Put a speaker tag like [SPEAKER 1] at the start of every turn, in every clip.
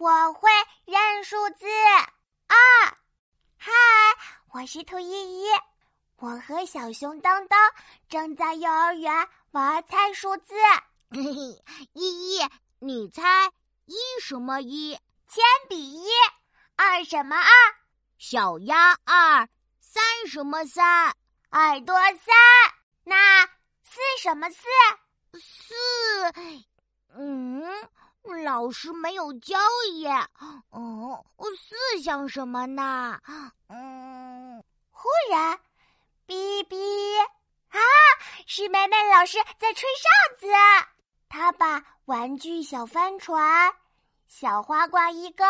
[SPEAKER 1] 我会认数字二。嗨，我是兔依依，我和小熊当当正在幼儿园玩猜数字。
[SPEAKER 2] 依依，你猜一什么一？
[SPEAKER 1] 铅笔一。二什么二？
[SPEAKER 2] 小鸭二。三什么三？
[SPEAKER 1] 耳朵三。那四什么四？
[SPEAKER 2] 四，嗯，老师没有教耶。哦，四像什么呢？
[SPEAKER 1] 嗯，忽然，哔哔，啊，是美美老师在吹哨子。她把玩具小帆船、小花挂衣钩，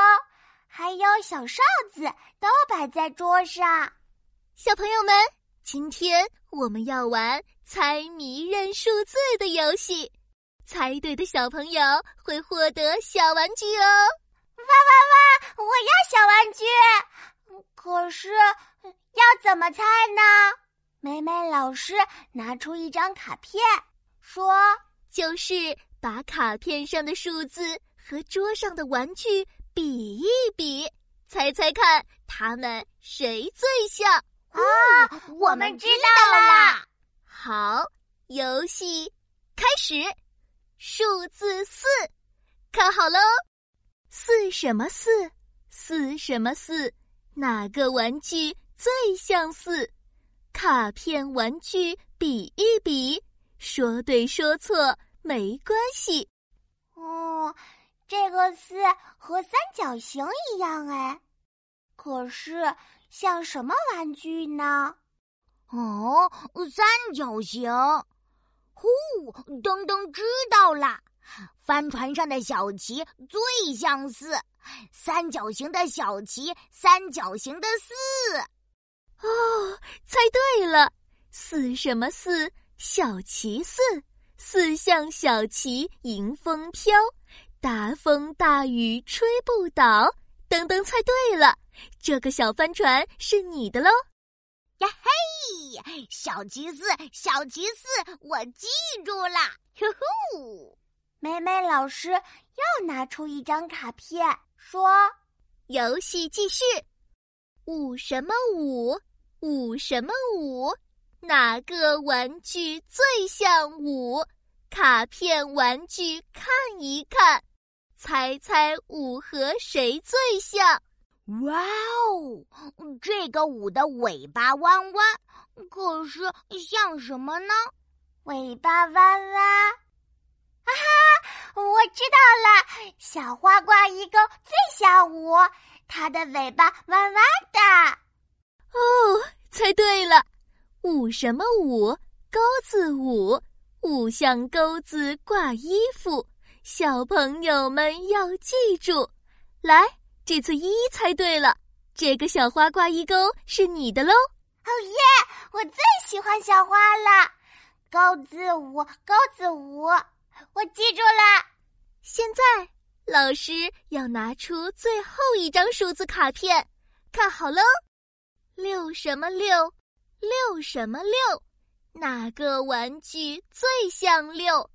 [SPEAKER 1] 还有小哨子都摆在桌上。
[SPEAKER 3] 小朋友们，今天我们要玩猜谜认数字的游戏，猜对的小朋友会获得小玩具哦！
[SPEAKER 1] 哇哇哇！我要小玩具，可是要怎么猜呢？美美老师拿出一张卡片，说：“
[SPEAKER 3] 就是把卡片上的数字和桌上的玩具比一比，猜猜看，他们谁最像。”
[SPEAKER 1] 啊，我们知道啦！
[SPEAKER 3] 好，游戏开始。数字四，看好喽。四什么四？四什么四？哪个玩具最像四？卡片玩具比一比，说对说错没关系。
[SPEAKER 1] 哦，这个四和三角形一样哎，可是。像什么玩具呢？
[SPEAKER 2] 哦，三角形。呼，噔噔，知道了。帆船上的小旗最相似，三角形的小旗，三角形的四。
[SPEAKER 3] 哦，猜对了。四什么四？小旗四。四像小旗，迎风飘，大风大雨吹不倒。噔噔，猜对了。这个小帆船是你的喽！
[SPEAKER 2] 小吉斯，小吉斯，我记住了。呼呼，
[SPEAKER 1] 美美老师又拿出一张卡片，说：“
[SPEAKER 3] 游戏继续。五什么五？五什么五？哪个玩具最像五？卡片玩具看一看，猜猜五和谁最像？”
[SPEAKER 2] 哇哦，这个舞的尾巴弯弯，可是像什么呢？
[SPEAKER 1] 尾巴弯弯，啊哈，我知道了，小花挂一个最像舞，它的尾巴弯弯的。
[SPEAKER 3] 哦，猜对了，舞什么舞？钩子舞，舞像钩子挂衣服，小朋友们要记住，来。这次依依猜对了，这个小花挂衣钩是你的喽！哦
[SPEAKER 1] 耶，我最喜欢小花了。钩子舞，钩子舞，我记住了。
[SPEAKER 3] 现在老师要拿出最后一张数字卡片，看好喽。六什么六？六什么六？哪个玩具最像六？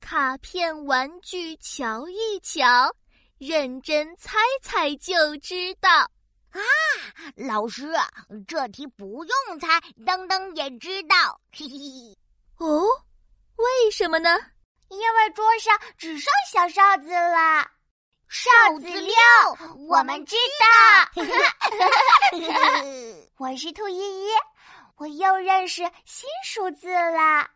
[SPEAKER 3] 卡片玩具瞧一瞧。认真猜猜就知道
[SPEAKER 2] 啊！老师，这题不用猜，噔噔也知道。嘿嘿。
[SPEAKER 3] 哦，为什么呢？
[SPEAKER 1] 因为桌上只剩小哨子了。
[SPEAKER 2] 哨子六，
[SPEAKER 1] 我们知道。我是兔依依，我又认识新数字了。